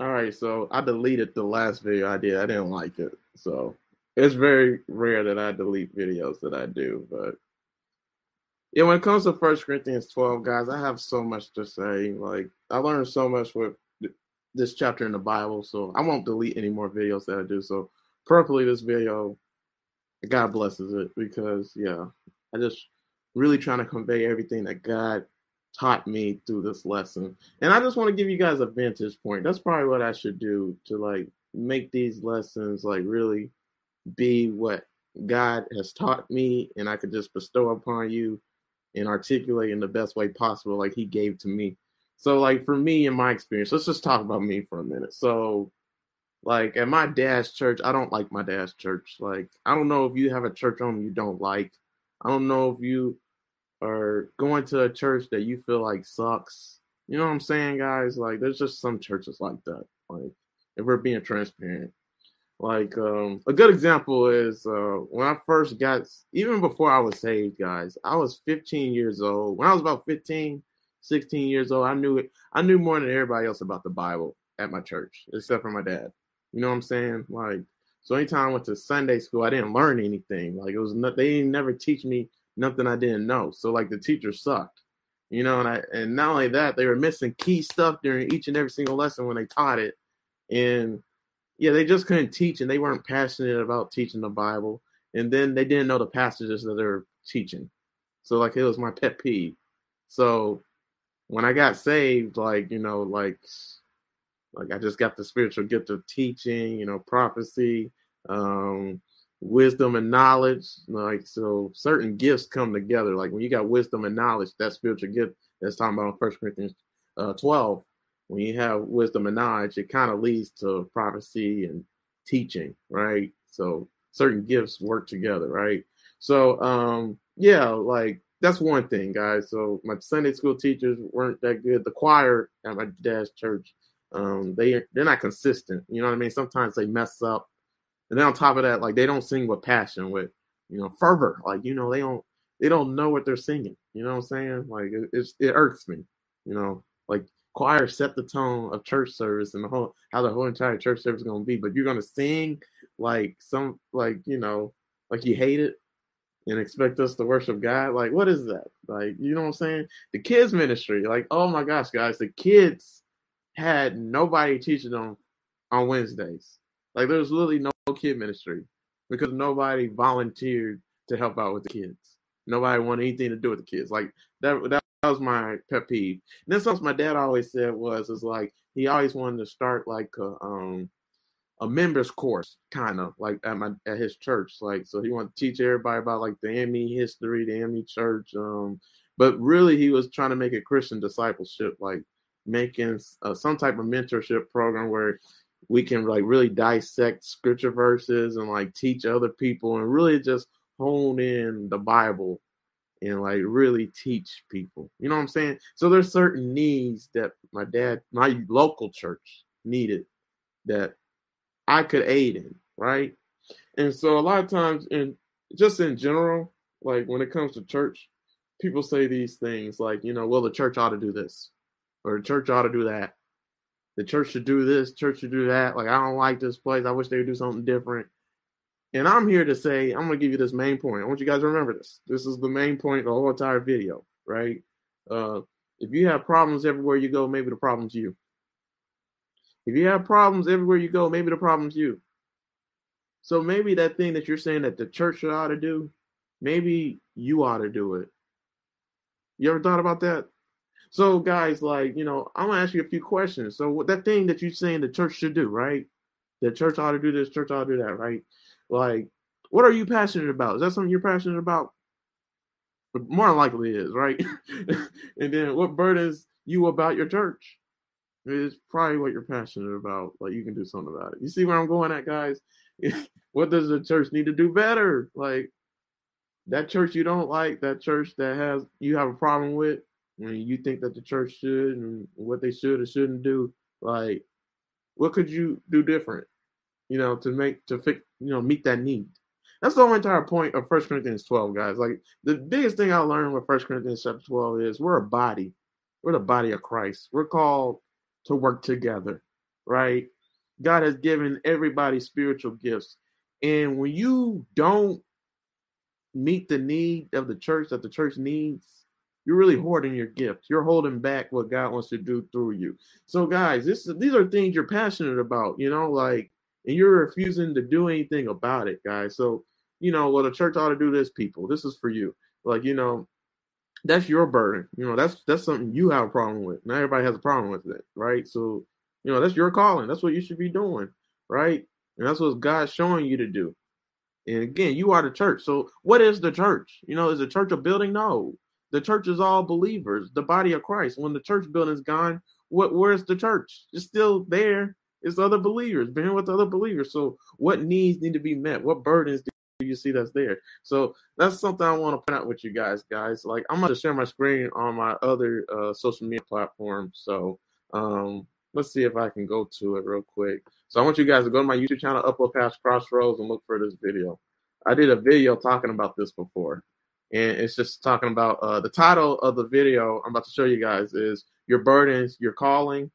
All right, so I deleted the last video I did. I didn't like it. So it's very rare that I delete videos that I do, but yeah, when it comes to First Corinthians 12, guys, I have so much to say. Like I learned so much with this chapter in the Bible, so I won't delete any more videos that I do. So perfectly this video, God blesses it because yeah, I just really trying to convey everything that God taught me through this lesson. And I just want to give you guys a vantage point. That's probably what I should do to like make these lessons like really be what God has taught me and I could just bestow upon you and articulate in the best way possible like he gave to me. So like for me in my experience, let's just talk about me for a minute. So like at my dad's church, I don't like my dad's church. Like I don't know if you have a church home you don't like. I don't know if you or going to a church that you feel like sucks. You know what I'm saying, guys? Like there's just some churches like that. Like if we're being transparent. Like um, a good example is uh, when I first got, even before I was saved, guys. I was 15 years old. When I was about 15, 16 years old, I knew it. I knew more than everybody else about the Bible at my church, except for my dad. You know what I'm saying? Like, so anytime I went to Sunday school, I didn't learn anything. Like it was, they didn't never teach me nothing I didn't know. So like the teacher sucked, you know, and I and not only that, they were missing key stuff during each and every single lesson when they taught it, and yeah, they just couldn't teach and they weren't passionate about teaching the Bible, and then they didn't know the passages that they were teaching. So like it was my pet peeve. So when I got saved, like you know, like like I just got the spiritual gift of teaching, you know, prophecy, um, wisdom and knowledge. Like so, certain gifts come together. Like when you got wisdom and knowledge, that spiritual gift that's talking about in First Corinthians uh, twelve. When you have wisdom and knowledge, it kind of leads to prophecy and teaching, right? So certain gifts work together, right? So um, yeah, like that's one thing, guys. So my Sunday school teachers weren't that good. The choir at my dad's church, um, they they're not consistent. You know what I mean? Sometimes they mess up and then on top of that, like they don't sing with passion, with you know fervor. Like you know they don't they don't know what they're singing. You know what I'm saying? Like it, it's it irks me. You know, like choir set the tone of church service and the whole how the whole entire church service is gonna be, but you're gonna sing like some like you know like you hate it and expect us to worship God. Like what is that? Like you know what I'm saying? The kids ministry, like oh my gosh, guys, the kids had nobody teaching them on Wednesdays. Like there's literally no kid ministry because nobody volunteered to help out with the kids. Nobody wanted anything to do with the kids. Like that that was my pet peeve. And then something my dad always said was is like he always wanted to start like a um a members course kind of like at my at his church like so he wanted to teach everybody about like the ME history the ME church um but really he was trying to make a Christian discipleship like making uh, some type of mentorship program where we can like really dissect scripture verses and like teach other people and really just hone in the Bible and like really teach people. You know what I'm saying? So there's certain needs that my dad, my local church needed that I could aid in, right? And so a lot of times and just in general, like when it comes to church, people say these things like, you know, well the church ought to do this or the church ought to do that the church should do this, church should do that. Like I don't like this place. I wish they would do something different. And I'm here to say, I'm gonna give you this main point. I want you guys to remember this. This is the main point of the whole entire video, right? Uh, if you have problems everywhere you go, maybe the problem's you. If you have problems everywhere you go, maybe the problem's you. So maybe that thing that you're saying that the church should ought to do, maybe you ought to do it. You ever thought about that? So, guys, like, you know, I'm gonna ask you a few questions. So, that thing that you're saying the church should do, right? The church ought to do this, church ought to do that, right? Like, what are you passionate about? Is that something you're passionate about? More likely is, right? and then what burdens you about your church? It's probably what you're passionate about. Like, you can do something about it. You see where I'm going at, guys? what does the church need to do better? Like, that church you don't like, that church that has you have a problem with, when you think that the church should and what they should or shouldn't do, like what could you do different, you know, to make to fit, you know, meet that need? That's the whole entire point of First Corinthians 12, guys. Like the biggest thing I learned with First Corinthians chapter 12 is we're a body. We're the body of Christ. We're called to work together. right? God has given everybody spiritual gifts. And when you don't meet the need of the church that the church needs, you're really hoarding your gift. You're holding back what God wants to do through you. So, guys, this these are things you're passionate about, you know, like, and you're refusing to do anything about it, guys. So, you know, well, the church ought to do this, people. This is for you. Like, you know, that's your burden. You know, that's that's something you have a problem with. Not everybody has a problem with it, right? So, you know, that's your calling. That's what you should be doing, right? And that's what God's showing you to do. And again, you are the church. So, what is the church? You know, is the church a building? No. The church is all believers, the body of Christ. When the church building's gone, what where's the church? It's still there. It's other believers, being with other believers. So, what needs need to be met? What burdens do you see that's there? So, that's something I want to point out with you guys, guys. Like, I'm to share my screen on my other uh, social media platform. So, um, let's see if I can go to it real quick. So, I want you guys to go to my YouTube channel, Upload Past Crossroads, and look for this video. I did a video talking about this before and it's just talking about uh, the title of the video I'm about to show you guys is your burdens, your calling.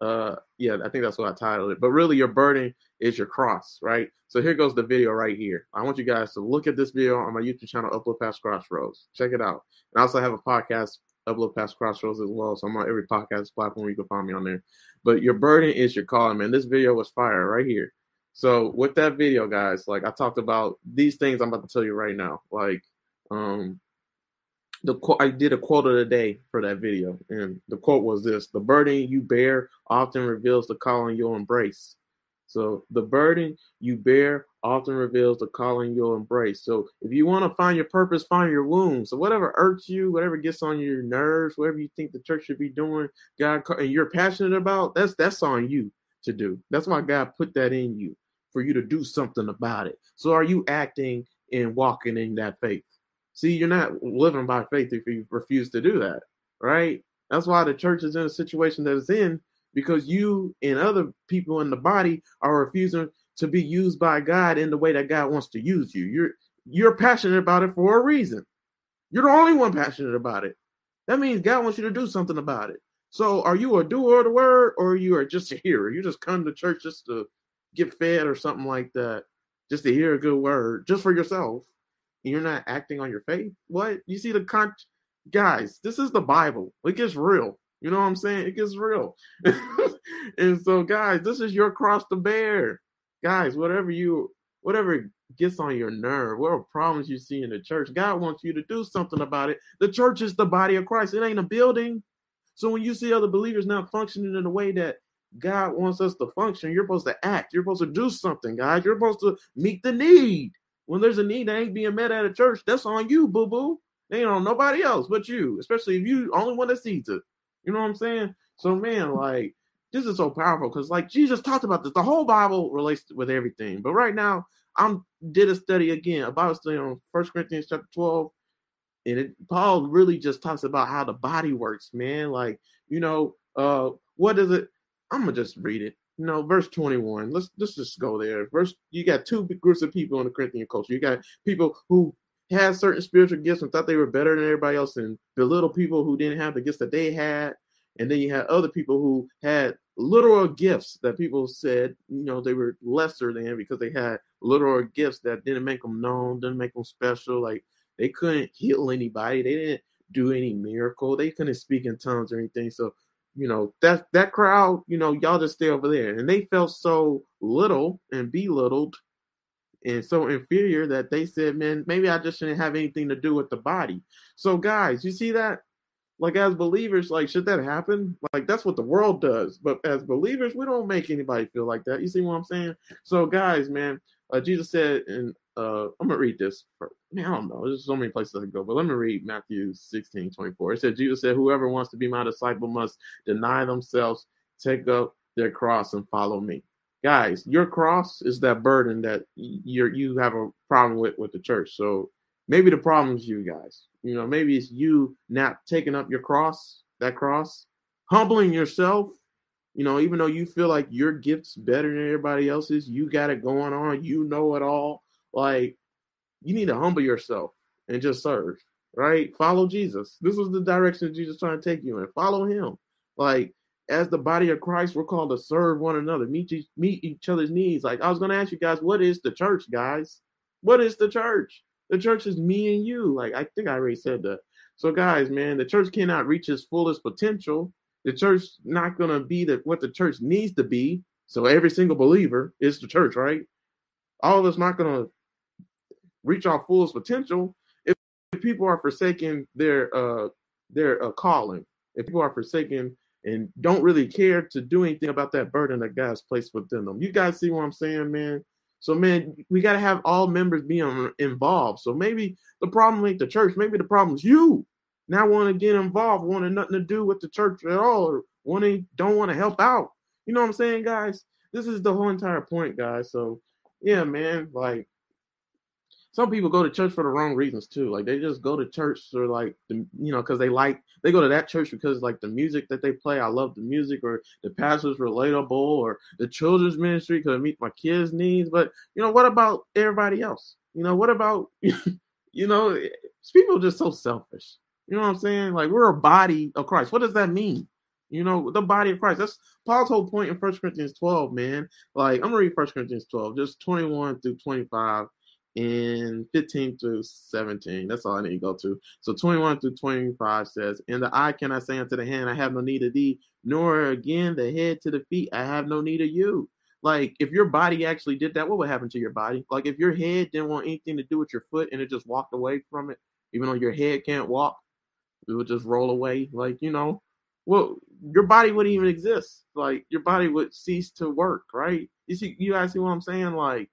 Uh, yeah, I think that's what I titled it. But really, your burden is your cross, right? So here goes the video right here. I want you guys to look at this video on my YouTube channel, Upload Past Crossroads. Check it out. And I also have a podcast, Upload Past Crossroads as well. So I'm on every podcast platform you can find me on there. But your burden is your calling, man. This video was fire right here. So with that video, guys, like I talked about these things I'm about to tell you right now. Like um, the quote I did a quote of the day for that video, and the quote was this: "The burden you bear often reveals the calling you'll embrace." So the burden you bear often reveals the calling you'll embrace. So if you want to find your purpose, find your womb. So whatever irks you, whatever gets on your nerves, whatever you think the church should be doing, God and you're passionate about, that's that's on you to do. That's why God put that in you for you to do something about it. So are you acting and walking in that faith? See, you're not living by faith if you refuse to do that, right? That's why the church is in a situation that it's in because you and other people in the body are refusing to be used by God in the way that God wants to use you. You're you're passionate about it for a reason. You're the only one passionate about it. That means God wants you to do something about it. So are you a doer of the word or you are just a hearer? You just come to church just to get fed or something like that, just to hear a good word, just for yourself you're not acting on your faith? What? You see the con guys, this is the Bible. It gets real. You know what I'm saying? It gets real. and so guys, this is your cross to bear. Guys, whatever you whatever gets on your nerve, whatever problems you see in the church, God wants you to do something about it. The church is the body of Christ. It ain't a building. So when you see other believers not functioning in the way that God wants us to function, you're supposed to act. You're supposed to do something, guys. You're supposed to meet the need. When there's a need that ain't being met at a church, that's on you, boo boo. Ain't on nobody else but you, especially if you only one that sees it. You know what I'm saying? So man, like this is so powerful because like Jesus talked about this. The whole Bible relates with everything. But right now, I'm did a study again, a Bible study on First Corinthians chapter 12. And it, Paul really just talks about how the body works, man. Like, you know, uh, what is it? I'm gonna just read it know, verse 21. Let's let's just go there. Verse you got two groups of people in the Corinthian culture. You got people who had certain spiritual gifts and thought they were better than everybody else and belittle people who didn't have the gifts that they had. And then you had other people who had literal gifts that people said, you know, they were lesser than because they had literal gifts that didn't make them known, didn't make them special. Like they couldn't heal anybody. They didn't do any miracle. They couldn't speak in tongues or anything. So you know that that crowd you know y'all just stay over there. And they felt so little and belittled and so inferior that they said man maybe i just shouldn't have anything to do with the body. So guys you see that? Like as believers like should that happen? Like that's what the world does. But as believers we don't make anybody feel like that. You see what i'm saying? So guys man uh, jesus said and uh, I'm gonna read this. Man, I don't know. There's so many places I can go, but let me read Matthew 16, 24. It said, Jesus said, Whoever wants to be my disciple must deny themselves, take up their cross, and follow me. Guys, your cross is that burden that you're you have a problem with with the church. So maybe the problem is you guys. You know, maybe it's you not taking up your cross, that cross, humbling yourself. You know, even though you feel like your gift's better than everybody else's, you got it going on, you know it all like, you need to humble yourself and just serve, right? Follow Jesus. This was the direction Jesus trying to take you in. Follow him. Like, as the body of Christ, we're called to serve one another, meet each, meet each other's needs. Like I was going to ask you guys, what is the church, guys? What is the church? The church is me and you. Like I think I already said that. So guys, man, the church cannot reach its fullest potential. The church not going to be the what the church needs to be. So every single believer is the church, right? All of us not going to reach our fullest potential if, if people are forsaking their uh their uh, calling. If people are forsaking and don't really care to do anything about that burden that God's placed within them. You guys see what I'm saying, man? So, man, we got to have all members being involved. So maybe the problem ain't the church. Maybe the problem is you. Now want to get involved, wanting nothing to do with the church at all, or wanting don't want to help out. You know what I'm saying, guys? This is the whole entire point, guys. So, yeah, man, like some people go to church for the wrong reasons too. Like they just go to church or like the, you know because they like they go to that church because like the music that they play. I love the music, or the pastor's relatable, or the children's ministry because it meets my kids' needs. But you know what about everybody else? You know what about you know people just so selfish. You know what I'm saying? Like we're a body of Christ. What does that mean? You know, the body of Christ. That's Paul's whole point in First Corinthians 12, man. Like I'm gonna read First Corinthians 12, just 21 through 25 in 15 through 17. That's all I need to go to. So 21 through 25 says, And the eye cannot say unto the hand, I have no need of thee, nor again the head to the feet, I have no need of you. Like, if your body actually did that, what would happen to your body? Like, if your head didn't want anything to do with your foot and it just walked away from it, even though your head can't walk, it would just roll away. Like, you know, well, your body wouldn't even exist. Like, your body would cease to work, right? You see, you guys see what I'm saying? Like,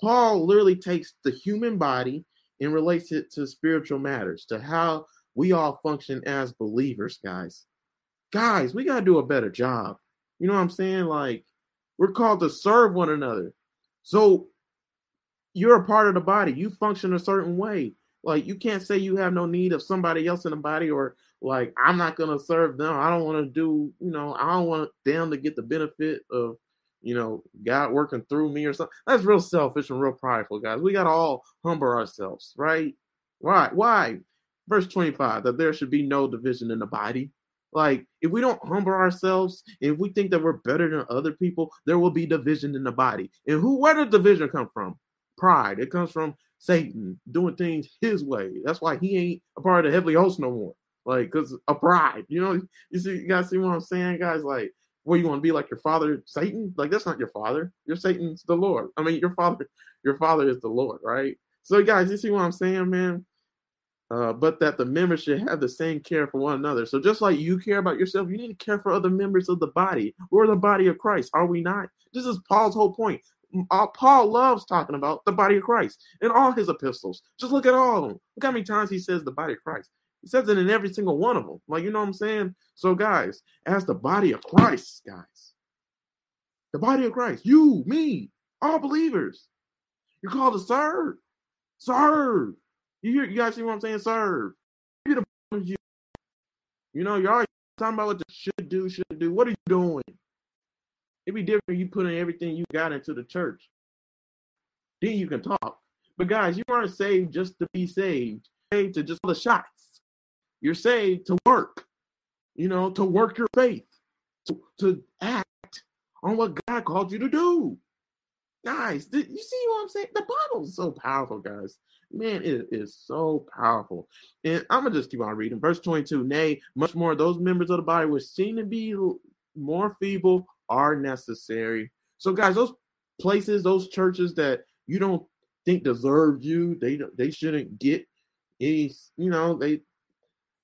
Paul literally takes the human body and relates it to spiritual matters, to how we all function as believers, guys. Guys, we got to do a better job. You know what I'm saying? Like, we're called to serve one another. So, you're a part of the body. You function a certain way. Like, you can't say you have no need of somebody else in the body or, like, I'm not going to serve them. I don't want to do, you know, I don't want them to get the benefit of you know, God working through me or something. That's real selfish and real prideful, guys. We got to all humble ourselves, right? Why? Why? Verse 25, that there should be no division in the body. Like, if we don't humble ourselves, if we think that we're better than other people, there will be division in the body. And who, where did division come from? Pride. It comes from Satan doing things his way. That's why he ain't a part of the heavenly host no more. Like, because of pride. You know, you see, you guys see what I'm saying, guys? Like, what you want to be like your father satan like that's not your father your satan's the lord i mean your father your father is the lord right so guys you see what i'm saying man uh, but that the members should have the same care for one another. So just like you care about yourself, you need to care for other members of the body. We're the body of Christ, are we not? This is Paul's whole point. Uh, Paul loves talking about the body of Christ in all his epistles. Just look at all of them. Look how many times he says the body of Christ. He says it in every single one of them. Like, you know what I'm saying? So, guys, as the body of Christ, guys, the body of Christ, you, me, all believers, you're called to serve. Serve. You hear, you guys see what I'm saying? Serve. You, you know, you're always talking about what the should do, should do. What are you doing? It'd be different you putting everything you got into the church. Then you can talk. But guys, you aren't saved just to be saved. Saved to just the shots. You're saved to work, you know, to work your faith, to, to act on what God called you to do. Guys, did you see what I'm saying? The Bible is so powerful, guys. Man, it is so powerful. And I'm going to just keep on reading. Verse 22 Nay, much more, those members of the body which seem to be more feeble are necessary. So, guys, those places, those churches that you don't think deserve you, they they shouldn't get any, you know, they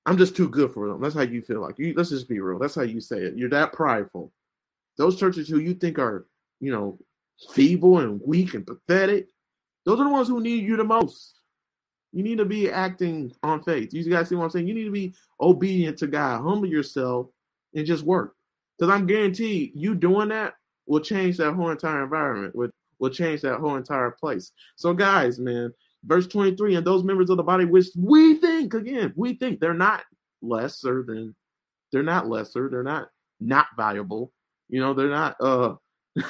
I'm just too good for them. That's how you feel like. You, let's just be real. That's how you say it. You're that prideful. Those churches who you think are, you know, feeble and weak and pathetic, those are the ones who need you the most. You need to be acting on faith. You guys see what I'm saying? You need to be obedient to God, humble yourself, and just work. Because I'm guaranteed you doing that will change that whole entire environment, will, will change that whole entire place. So, guys, man, Verse 23, and those members of the body which we think, again, we think they're not lesser than, they're not lesser, they're not not valuable. You know, they're not, uh,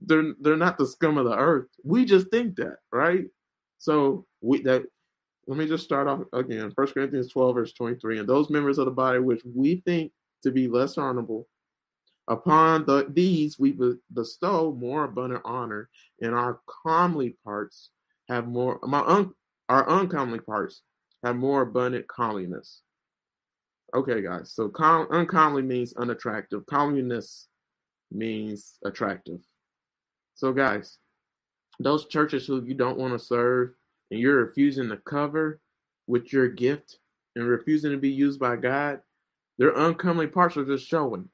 they're, they're not the scum of the earth. We just think that, right? So we, that, let me just start off again. First Corinthians 12, verse 23, and those members of the body which we think to be less honorable. Upon the, these we bestow more abundant honor, and our comely parts have more. Un, our uncomely parts have more abundant comeliness. Okay, guys. So com, uncomely means unattractive. Comeliness means attractive. So, guys, those churches who you don't want to serve and you're refusing to cover with your gift and refusing to be used by God, their uncomely parts are just showing.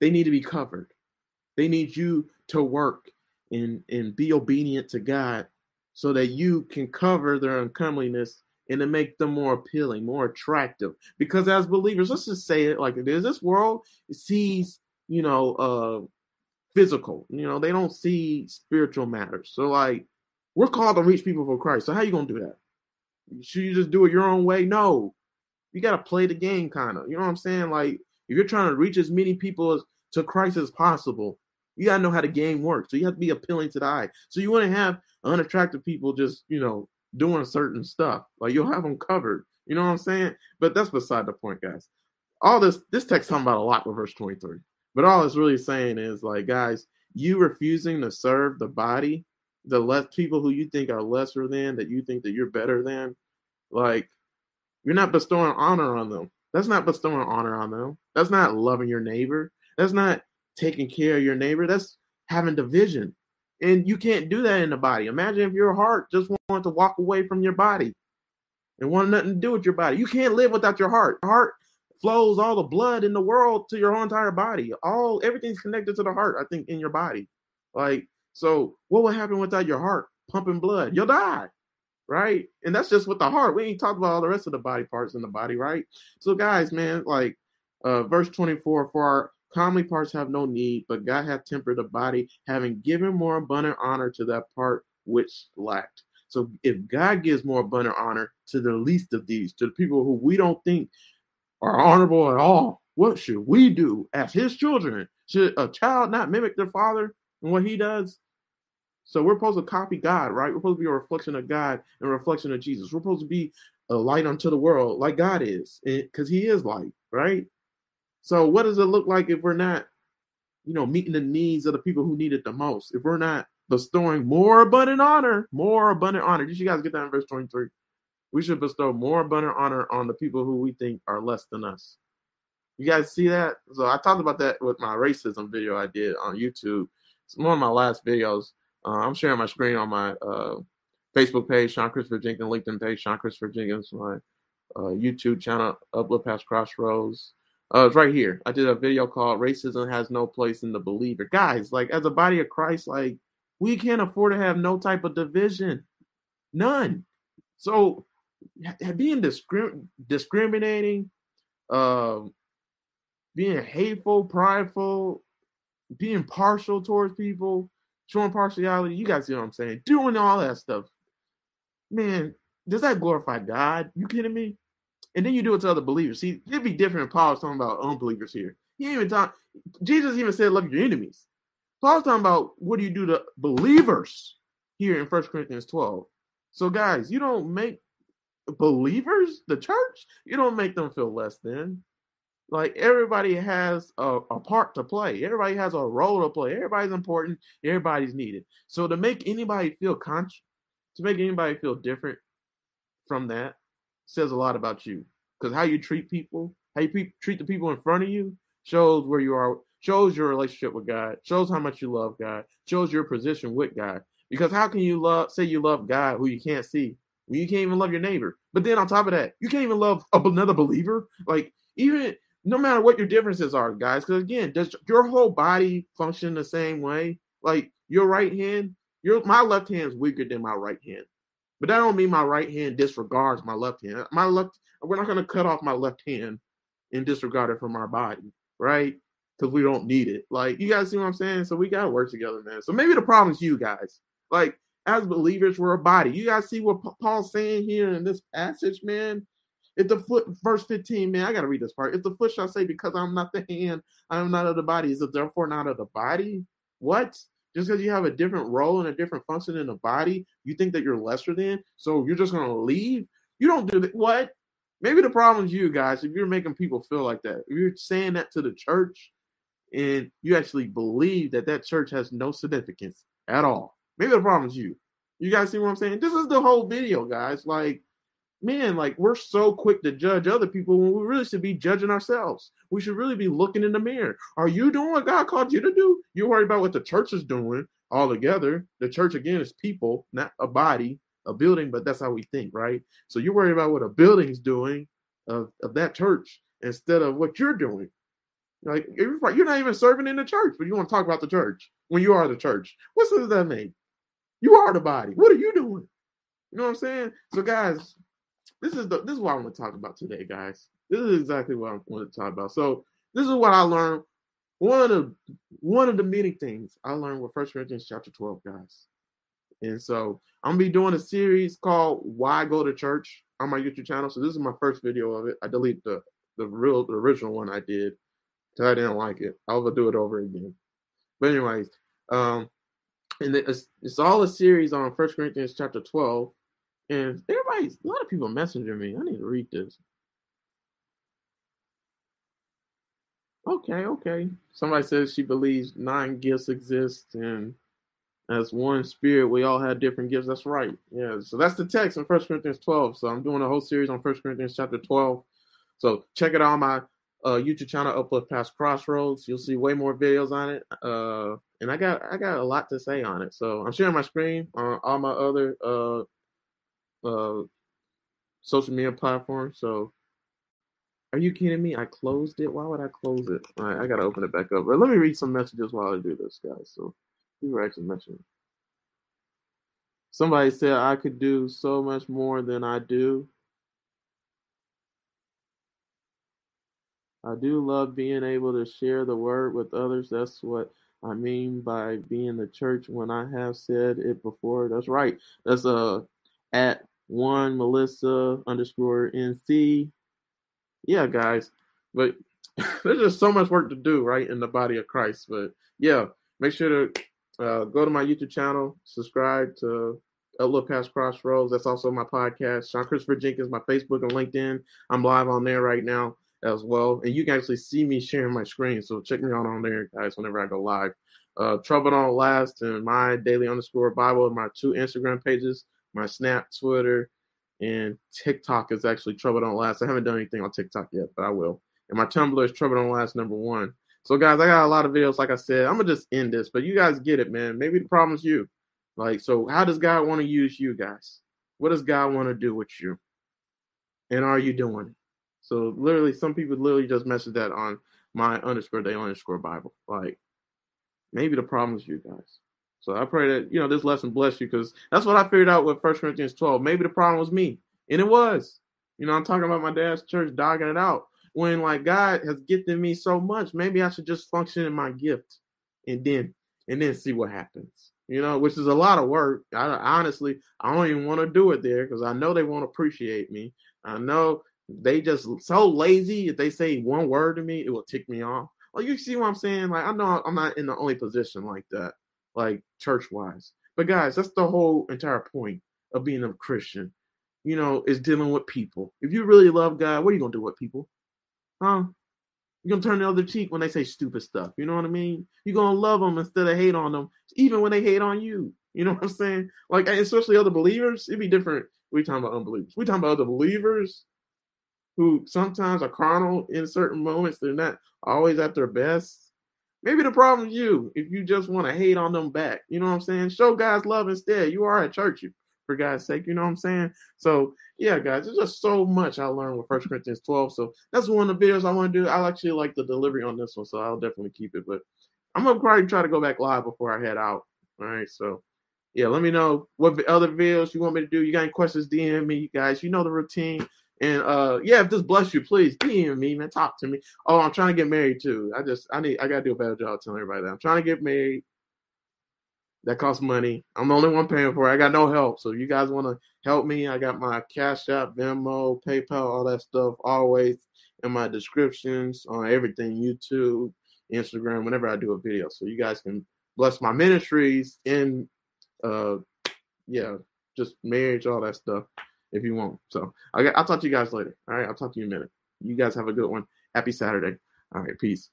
They need to be covered. They need you to work and, and be obedient to God so that you can cover their uncomeliness and to make them more appealing, more attractive. Because as believers, let's just say it like it is. This world sees, you know, uh physical. You know, they don't see spiritual matters. So like we're called to reach people for Christ. So how you gonna do that? Should you just do it your own way? No. You gotta play the game kind of. You know what I'm saying? Like if you're trying to reach as many people as, to Christ as possible, you gotta know how the game works. So you have to be appealing to the eye. So you want to have unattractive people just, you know, doing certain stuff. Like you'll have them covered. You know what I'm saying? But that's beside the point, guys. All this this text talking about a lot with verse 23. But all it's really saying is like, guys, you refusing to serve the body, the less people who you think are lesser than, that you think that you're better than, like you're not bestowing honor on them. That's not bestowing honor on them. That's not loving your neighbor. That's not taking care of your neighbor. That's having division. And you can't do that in the body. Imagine if your heart just wanted to walk away from your body and want nothing to do with your body. You can't live without your heart. Heart flows all the blood in the world to your whole entire body. All everything's connected to the heart, I think, in your body. Like, so what would happen without your heart pumping blood? You'll die. Right? And that's just with the heart. We ain't talked about all the rest of the body parts in the body, right? So guys, man, like uh verse 24, for our comely parts have no need, but God hath tempered the body, having given more abundant honor to that part which lacked. So if God gives more abundant honor to the least of these, to the people who we don't think are honorable at all, what should we do as his children? Should a child not mimic their father and what he does? So we're supposed to copy God, right? We're supposed to be a reflection of God and a reflection of Jesus. We're supposed to be a light unto the world like God is, because he is light, right? So what does it look like if we're not, you know, meeting the needs of the people who need it the most? If we're not bestowing more abundant honor, more abundant honor. Did you guys get that in verse 23? We should bestow more abundant honor on the people who we think are less than us. You guys see that? So I talked about that with my racism video I did on YouTube. It's one of my last videos. Uh, I'm sharing my screen on my uh, Facebook page, Sean Christopher Jenkins, LinkedIn page, Sean Christopher Jenkins, my uh, YouTube channel, Upload Past Crossroads. Uh, it's right here. I did a video called "Racism Has No Place in the Believer." Guys, like as a body of Christ, like we can't afford to have no type of division, none. So being discrim- discriminating, uh, being hateful, prideful, being partial towards people, showing partiality. You guys see what I'm saying? Doing all that stuff. Man, does that glorify God? You kidding me? And then you do it to other believers. See, it'd be different if Paul was talking about unbelievers here. He ain't even talk. Jesus even said, "Love your enemies." Paul's talking about what do you do to believers here in First Corinthians 12. So, guys, you don't make believers, the church, you don't make them feel less than. Like everybody has a, a part to play. Everybody has a role to play. Everybody's important. Everybody's needed. So to make anybody feel conscious, to make anybody feel different from that, says a lot about you. Because how you treat people, how you pe- treat the people in front of you, shows where you are, shows your relationship with God, shows how much you love God, shows your position with God. Because how can you love, say you love God who you can't see, when you can't even love your neighbor? But then on top of that, you can't even love another believer. Like even no matter what your differences are, guys. Because again, does your whole body function the same way? Like your right hand, your my left hand is weaker than my right hand. But that don't mean my right hand disregards my left hand. My left, we're not gonna cut off my left hand and disregard it from our body, right? Because we don't need it. Like you guys see what I'm saying? So we gotta work together, man. So maybe the problem is you guys. Like as believers, we're a body. You guys see what Paul's saying here in this passage, man? If the foot, verse 15, man, I gotta read this part. If the foot shall say, Because I'm not the hand, I am not of the body, is it therefore not of the body? What? Just because you have a different role and a different function in the body, you think that you're lesser than? So you're just gonna leave? You don't do that. What? Maybe the problem is you guys. If you're making people feel like that, if you're saying that to the church, and you actually believe that that church has no significance at all, maybe the problem is you. You guys see what I'm saying? This is the whole video, guys. Like, man, like we're so quick to judge other people when we really should be judging ourselves. We should really be looking in the mirror. Are you doing what God called you to do? You're worried about what the church is doing all together. The church again is people, not a body, a building, but that's how we think, right? So you're worried about what a building's doing of, of that church instead of what you're doing. Like you're not even serving in the church, but you want to talk about the church when you are the church. What does that mean? You are the body. What are you doing? You know what I'm saying? So, guys, this is the this is what I want to talk about today, guys. This is exactly what I want to talk about. So, this is what I learned. One of the one of the many things I learned with First Corinthians chapter 12, guys. And so I'm gonna be doing a series called Why Go to Church on my YouTube channel. So this is my first video of it. I deleted the the real the original one I did because I didn't like it. I'll do it over again. But anyways, um, and it's, it's all a series on First Corinthians chapter 12. And everybody's a lot of people messaging me. I need to read this. Okay, okay. Somebody says she believes nine gifts exist and as one spirit, we all have different gifts. That's right. Yeah. So that's the text in First Corinthians 12. So I'm doing a whole series on First Corinthians chapter 12. So check it out on my uh, YouTube channel, Uplift Past Crossroads. You'll see way more videos on it. Uh, and I got I got a lot to say on it. So I'm sharing my screen on all my other uh, uh, social media platform. So are you kidding me? I closed it. Why would I close it? All right, I gotta open it back up. But let me read some messages while I do this, guys. So people are actually mentioning. Somebody said I could do so much more than I do. I do love being able to share the word with others. That's what I mean by being the church when I have said it before. That's right. That's uh at one Melissa underscore NC. Yeah, guys. But there's just so much work to do, right, in the body of Christ. But yeah, make sure to uh, go to my YouTube channel, subscribe to Outlook Past Crossroads. That's also my podcast. Sean Christopher Jenkins, my Facebook and LinkedIn. I'm live on there right now as well. And you can actually see me sharing my screen. So check me out on there, guys, whenever I go live. Uh, Trouble Don't Last and my daily underscore Bible, and my two Instagram pages, my Snap, Twitter, and TikTok is actually Trouble Don't Last. I haven't done anything on TikTok yet, but I will. And my Tumblr is Trouble Don't Last number one. So guys, I got a lot of videos. Like I said, I'm gonna just end this, but you guys get it, man. Maybe the problem is you. Like, so how does God want to use you guys? What does God want to do with you? And are you doing it? So literally, some people literally just message that on my underscore day underscore Bible. Like, maybe the problem is you guys. So I pray that you know this lesson bless you because that's what I figured out with First Corinthians 12. Maybe the problem was me, and it was. You know, I'm talking about my dad's church dogging it out when like God has gifted me so much. Maybe I should just function in my gift, and then and then see what happens. You know, which is a lot of work. I honestly, I don't even want to do it there because I know they won't appreciate me. I know they just so lazy. If they say one word to me, it will tick me off. Like you see what I'm saying? Like I know I'm not in the only position like that, like church wise. But guys, that's the whole entire point of being a Christian. You know, is dealing with people. If you really love God, what are you gonna do with people? Huh? You're gonna turn the other cheek when they say stupid stuff. You know what I mean? You're gonna love them instead of hate on them, even when they hate on you. You know what I'm saying? Like, especially other believers, it'd be different. We talking about unbelievers. We talking about other believers who sometimes are carnal in certain moments. They're not always at their best. Maybe the problem is you if you just want to hate on them back. You know what I'm saying? Show guys love instead. You are at church, for God's sake. You know what I'm saying? So yeah, guys, there's just so much I learned with First Corinthians 12. So that's one of the videos I want to do. I actually like the delivery on this one, so I'll definitely keep it. But I'm gonna probably try to go back live before I head out. All right, so yeah, let me know what other videos you want me to do. You got any questions? DM me, guys. You know the routine. And uh, yeah, if this bless you, please DM me, man. Talk to me. Oh, I'm trying to get married too. I just I need I gotta do a better job telling everybody that I'm trying to get married. That costs money. I'm the only one paying for it. I got no help. So you guys want to help me? I got my Cash App, Venmo, PayPal, all that stuff always in my descriptions on everything, YouTube, Instagram, whenever I do a video. So you guys can bless my ministries and uh yeah, just marriage, all that stuff. If you want. So I'll, I'll talk to you guys later. All right, I'll talk to you in a minute. You guys have a good one. Happy Saturday. All right, peace.